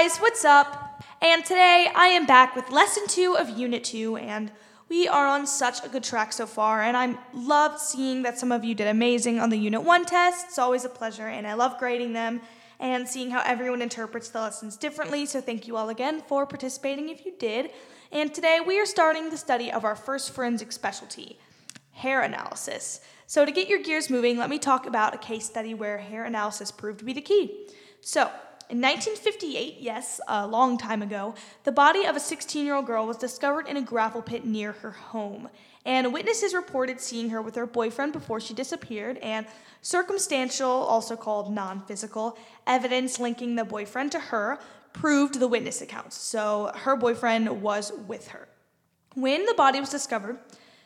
guys, what's up? And today I am back with lesson two of Unit 2, and we are on such a good track so far. And I love seeing that some of you did amazing on the Unit 1 test. It's always a pleasure, and I love grading them and seeing how everyone interprets the lessons differently. So thank you all again for participating if you did. And today we are starting the study of our first forensic specialty hair analysis. So, to get your gears moving, let me talk about a case study where hair analysis proved to be the key. So, in 1958, yes, a long time ago, the body of a 16 year old girl was discovered in a gravel pit near her home. And witnesses reported seeing her with her boyfriend before she disappeared, and circumstantial, also called non physical, evidence linking the boyfriend to her proved the witness accounts. So her boyfriend was with her. When the body was discovered,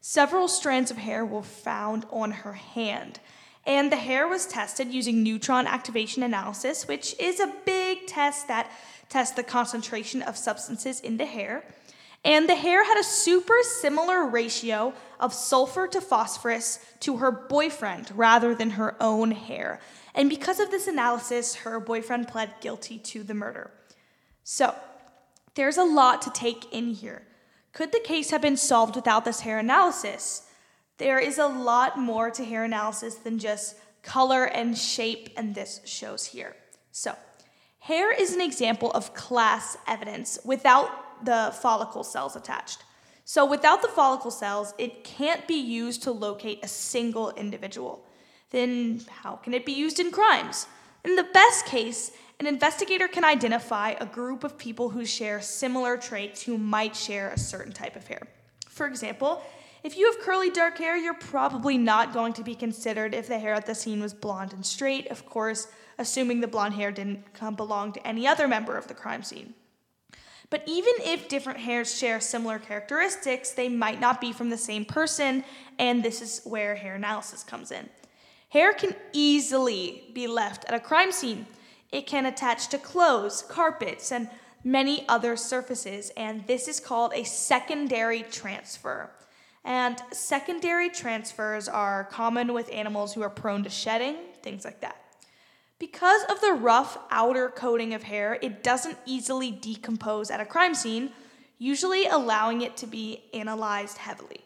several strands of hair were found on her hand. And the hair was tested using neutron activation analysis, which is a big test that tests the concentration of substances in the hair. And the hair had a super similar ratio of sulfur to phosphorus to her boyfriend rather than her own hair. And because of this analysis, her boyfriend pled guilty to the murder. So, there's a lot to take in here. Could the case have been solved without this hair analysis? There is a lot more to hair analysis than just color and shape, and this shows here. So, hair is an example of class evidence without the follicle cells attached. So, without the follicle cells, it can't be used to locate a single individual. Then, how can it be used in crimes? In the best case, an investigator can identify a group of people who share similar traits who might share a certain type of hair. For example, if you have curly dark hair, you're probably not going to be considered if the hair at the scene was blonde and straight, of course, assuming the blonde hair didn't belong to any other member of the crime scene. But even if different hairs share similar characteristics, they might not be from the same person, and this is where hair analysis comes in. Hair can easily be left at a crime scene. It can attach to clothes, carpets, and many other surfaces, and this is called a secondary transfer. And secondary transfers are common with animals who are prone to shedding, things like that. Because of the rough outer coating of hair, it doesn't easily decompose at a crime scene, usually allowing it to be analyzed heavily.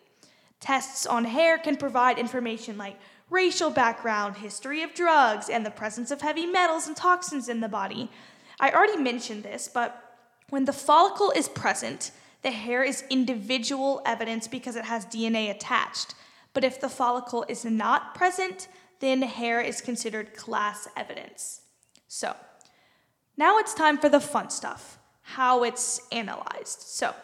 Tests on hair can provide information like racial background, history of drugs, and the presence of heavy metals and toxins in the body. I already mentioned this, but when the follicle is present, the hair is individual evidence because it has DNA attached. But if the follicle is not present, then hair is considered class evidence. So, now it's time for the fun stuff how it's analyzed. So,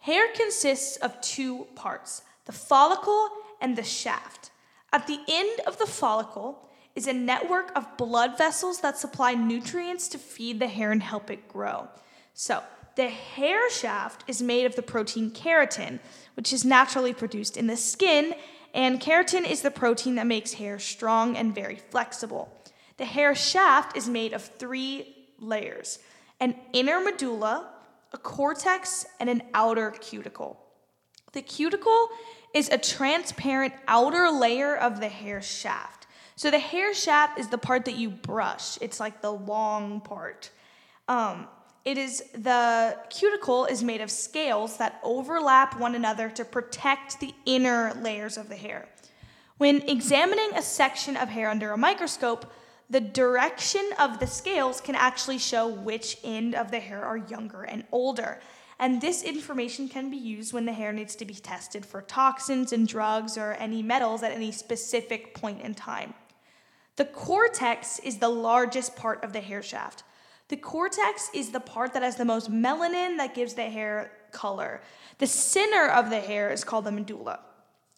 hair consists of two parts the follicle and the shaft. At the end of the follicle is a network of blood vessels that supply nutrients to feed the hair and help it grow. So, the hair shaft is made of the protein keratin, which is naturally produced in the skin, and keratin is the protein that makes hair strong and very flexible. The hair shaft is made of three layers an inner medulla, a cortex, and an outer cuticle. The cuticle is a transparent outer layer of the hair shaft. So the hair shaft is the part that you brush, it's like the long part. Um, it is the cuticle is made of scales that overlap one another to protect the inner layers of the hair. When examining a section of hair under a microscope, the direction of the scales can actually show which end of the hair are younger and older. And this information can be used when the hair needs to be tested for toxins and drugs or any metals at any specific point in time. The cortex is the largest part of the hair shaft. The cortex is the part that has the most melanin that gives the hair color. The center of the hair is called the medulla.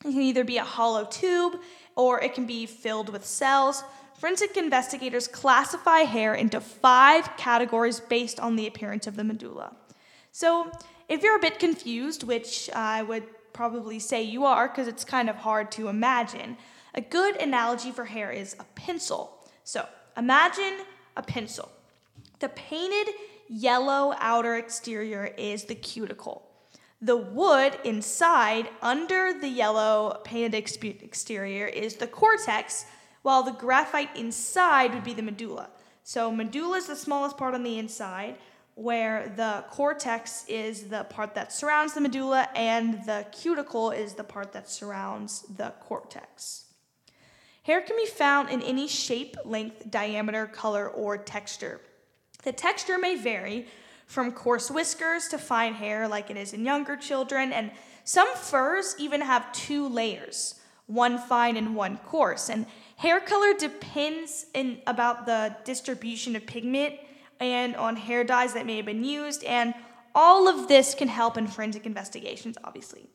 It can either be a hollow tube or it can be filled with cells. Forensic investigators classify hair into five categories based on the appearance of the medulla. So, if you're a bit confused, which I would probably say you are because it's kind of hard to imagine, a good analogy for hair is a pencil. So, imagine a pencil. The painted yellow outer exterior is the cuticle. The wood inside, under the yellow painted exterior, is the cortex, while the graphite inside would be the medulla. So, medulla is the smallest part on the inside. where the cortex is the part that surrounds the medulla and the cuticle is the part that surrounds the cortex. Hair can be found in any shape, length, diameter, color, or texture. The texture may vary from coarse whiskers to fine hair, like it is in younger children, and some furs even have two layers one fine and one coarse. And hair color depends in about the distribution of pigment and on hair dyes that may have been used, and all of this can help in forensic investigations, obviously.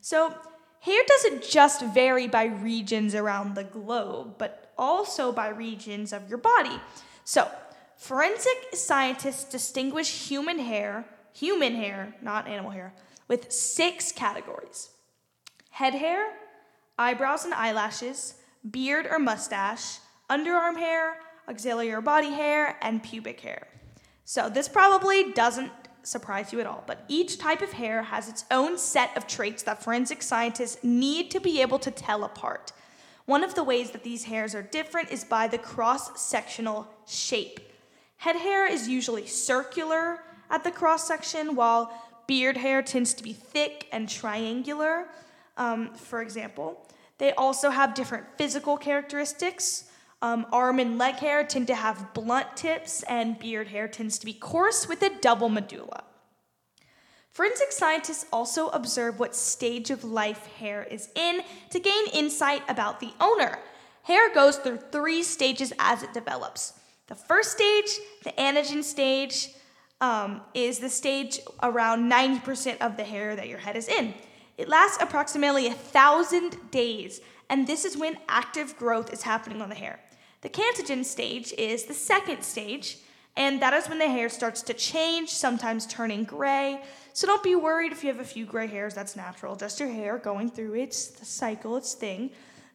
So, hair doesn't just vary by regions around the globe, but also by regions of your body. So, forensic scientists distinguish human hair, human hair, not animal hair, with six categories head hair, eyebrows and eyelashes, beard or mustache, underarm hair, auxiliary or body hair, and pubic hair. So, this probably doesn't surprise you at all, but each type of hair has its own set of traits that forensic scientists need to be able to tell apart. One of the ways that these hairs are different is by the cross sectional shape. Head hair is usually circular at the cross section, while beard hair tends to be thick and triangular, um, for example. They also have different physical characteristics. Um, arm and leg hair tend to have blunt tips, and beard hair tends to be coarse with a double medulla. Forensic scientists also observe what stage of life hair is in to gain insight about the owner. Hair goes through three stages as it develops. The first stage, the anagen stage, um, is the stage around 90% of the hair that your head is in. It lasts approximately a thousand days, and this is when active growth is happening on the hair. The catagen stage is the second stage, and that is when the hair starts to change, sometimes turning gray. So don't be worried if you have a few gray hairs, that's natural. Just your hair going through its cycle, its thing.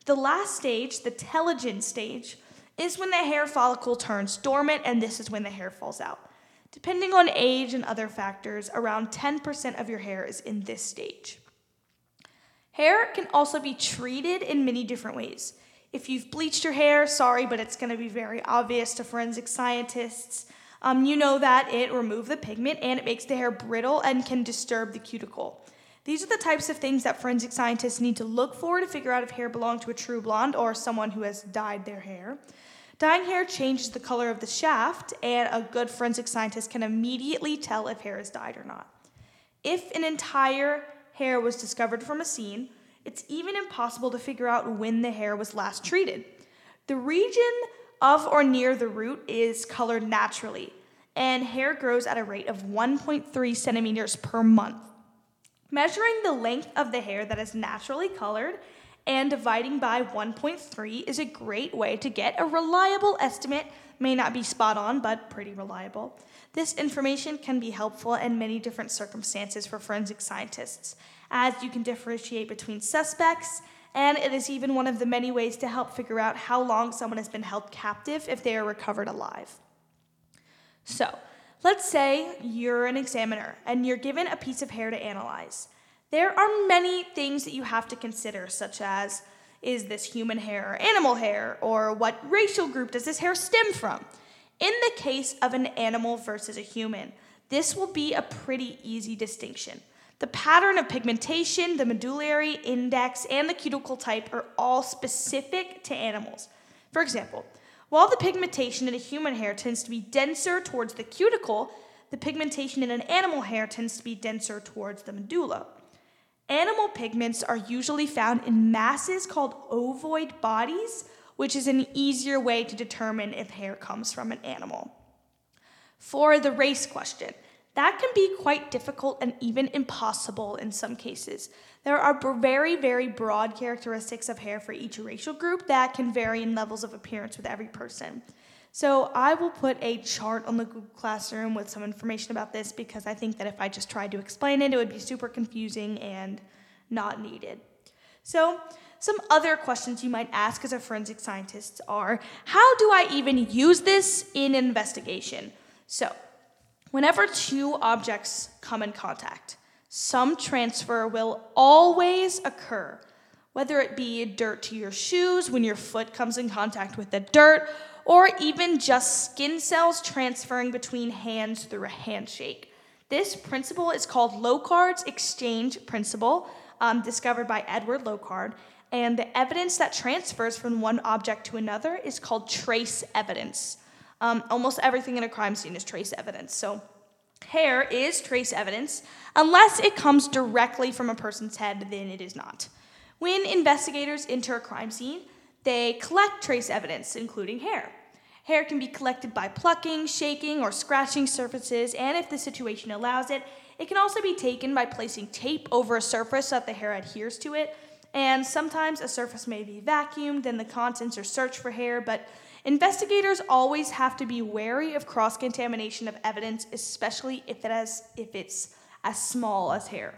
The last stage, the telogen stage, is when the hair follicle turns dormant, and this is when the hair falls out. Depending on age and other factors, around 10% of your hair is in this stage. Hair can also be treated in many different ways. If you've bleached your hair, sorry, but it's going to be very obvious to forensic scientists. Um, you know that it removes the pigment and it makes the hair brittle and can disturb the cuticle. These are the types of things that forensic scientists need to look for to figure out if hair belonged to a true blonde or someone who has dyed their hair. Dyeing hair changes the color of the shaft, and a good forensic scientist can immediately tell if hair is dyed or not. If an entire hair was discovered from a scene, it's even impossible to figure out when the hair was last treated. The region of or near the root is colored naturally, and hair grows at a rate of 1.3 centimeters per month. Measuring the length of the hair that is naturally colored and dividing by 1.3 is a great way to get a reliable estimate. May not be spot on, but pretty reliable. This information can be helpful in many different circumstances for forensic scientists, as you can differentiate between suspects, and it is even one of the many ways to help figure out how long someone has been held captive if they are recovered alive. So, let's say you're an examiner and you're given a piece of hair to analyze. There are many things that you have to consider, such as is this human hair or animal hair, or what racial group does this hair stem from? In the case of an animal versus a human, this will be a pretty easy distinction. The pattern of pigmentation, the medullary index, and the cuticle type are all specific to animals. For example, while the pigmentation in a human hair tends to be denser towards the cuticle, the pigmentation in an animal hair tends to be denser towards the medulla. Pigments are usually found in masses called ovoid bodies, which is an easier way to determine if hair comes from an animal. For the race question, that can be quite difficult and even impossible in some cases. There are very, very broad characteristics of hair for each racial group that can vary in levels of appearance with every person. So I will put a chart on the Google Classroom with some information about this because I think that if I just tried to explain it, it would be super confusing and not needed. So some other questions you might ask as a forensic scientist are how do I even use this in an investigation? So, whenever two objects come in contact, some transfer will always occur, whether it be dirt to your shoes when your foot comes in contact with the dirt, or even just skin cells transferring between hands through a handshake. This principle is called Locard's exchange principle, um, discovered by Edward Locard, and the evidence that transfers from one object to another is called trace evidence. Um, almost everything in a crime scene is trace evidence. So, hair is trace evidence. Unless it comes directly from a person's head, then it is not. When investigators enter a crime scene, they collect trace evidence, including hair. Hair can be collected by plucking, shaking, or scratching surfaces, and if the situation allows it, it can also be taken by placing tape over a surface so that the hair adheres to it. And sometimes a surface may be vacuumed and the contents are searched for hair, but investigators always have to be wary of cross contamination of evidence, especially if, it has, if it's as small as hair.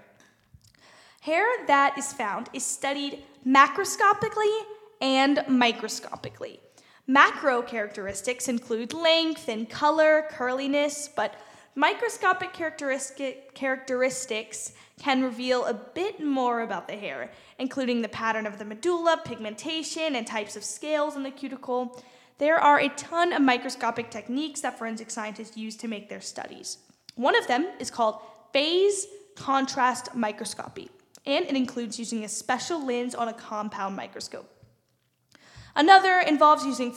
Hair that is found is studied macroscopically and microscopically. Macro characteristics include length and color, curliness, but microscopic characteristic, characteristics can reveal a bit more about the hair, including the pattern of the medulla, pigmentation, and types of scales in the cuticle. There are a ton of microscopic techniques that forensic scientists use to make their studies. One of them is called phase contrast microscopy, and it includes using a special lens on a compound microscope. Another involves using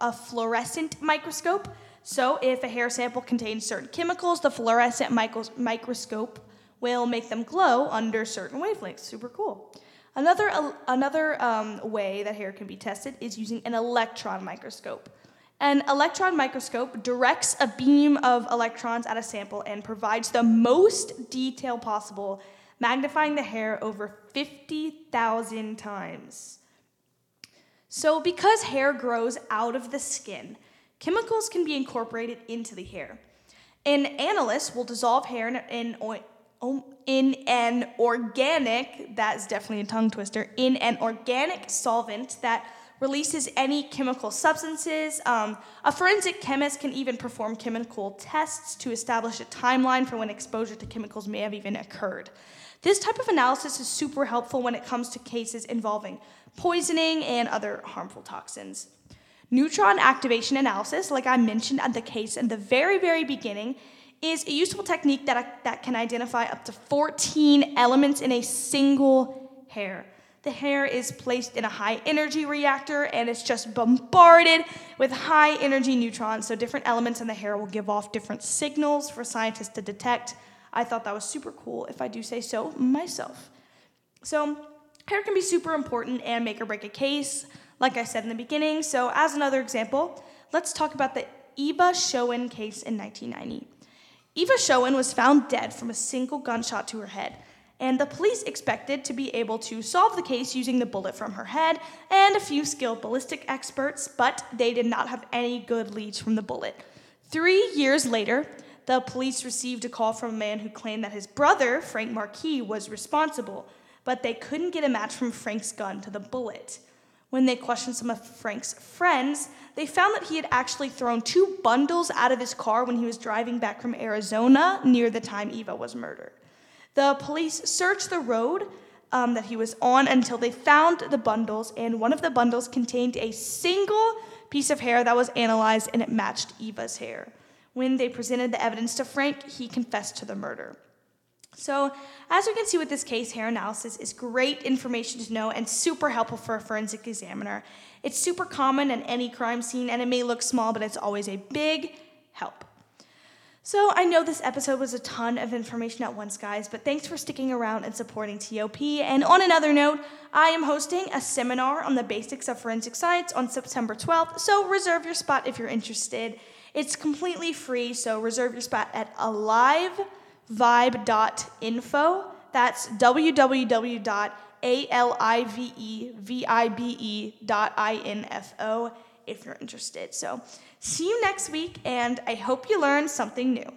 a fluorescent microscope. So, if a hair sample contains certain chemicals, the fluorescent microscope will make them glow under certain wavelengths. Super cool. Another, uh, another um, way that hair can be tested is using an electron microscope. An electron microscope directs a beam of electrons at a sample and provides the most detail possible, magnifying the hair over 50,000 times. So, because hair grows out of the skin, chemicals can be incorporated into the hair. An analyst will dissolve hair in, in, in an organic, that's definitely a tongue twister, in an organic solvent that releases any chemical substances. Um, a forensic chemist can even perform chemical tests to establish a timeline for when exposure to chemicals may have even occurred. This type of analysis is super helpful when it comes to cases involving poisoning and other harmful toxins. Neutron activation analysis, like I mentioned at the case in the very, very beginning, is a useful technique that, that can identify up to 14 elements in a single hair. The hair is placed in a high energy reactor and it's just bombarded with high energy neutrons. So, different elements in the hair will give off different signals for scientists to detect I thought that was super cool, if I do say so myself. So, hair can be super important and make or break a case, like I said in the beginning. So, as another example, let's talk about the Eva Shoen case in 1990. Eva Shoen was found dead from a single gunshot to her head, and the police expected to be able to solve the case using the bullet from her head and a few skilled ballistic experts, but they did not have any good leads from the bullet. Three years later, the police received a call from a man who claimed that his brother, Frank Marquis, was responsible, but they couldn't get a match from Frank's gun to the bullet. When they questioned some of Frank's friends, they found that he had actually thrown two bundles out of his car when he was driving back from Arizona near the time Eva was murdered. The police searched the road um, that he was on until they found the bundles, and one of the bundles contained a single piece of hair that was analyzed and it matched Eva's hair. When they presented the evidence to Frank, he confessed to the murder. So, as we can see with this case, hair analysis is great information to know and super helpful for a forensic examiner. It's super common in any crime scene, and it may look small, but it's always a big help. So, I know this episode was a ton of information at once, guys, but thanks for sticking around and supporting TOP. And on another note, I am hosting a seminar on the basics of forensic science on September 12th, so reserve your spot if you're interested. It's completely free, so reserve your spot at alivevibe.info. That's www.alivevibe.info if you're interested. So, see you next week, and I hope you learned something new.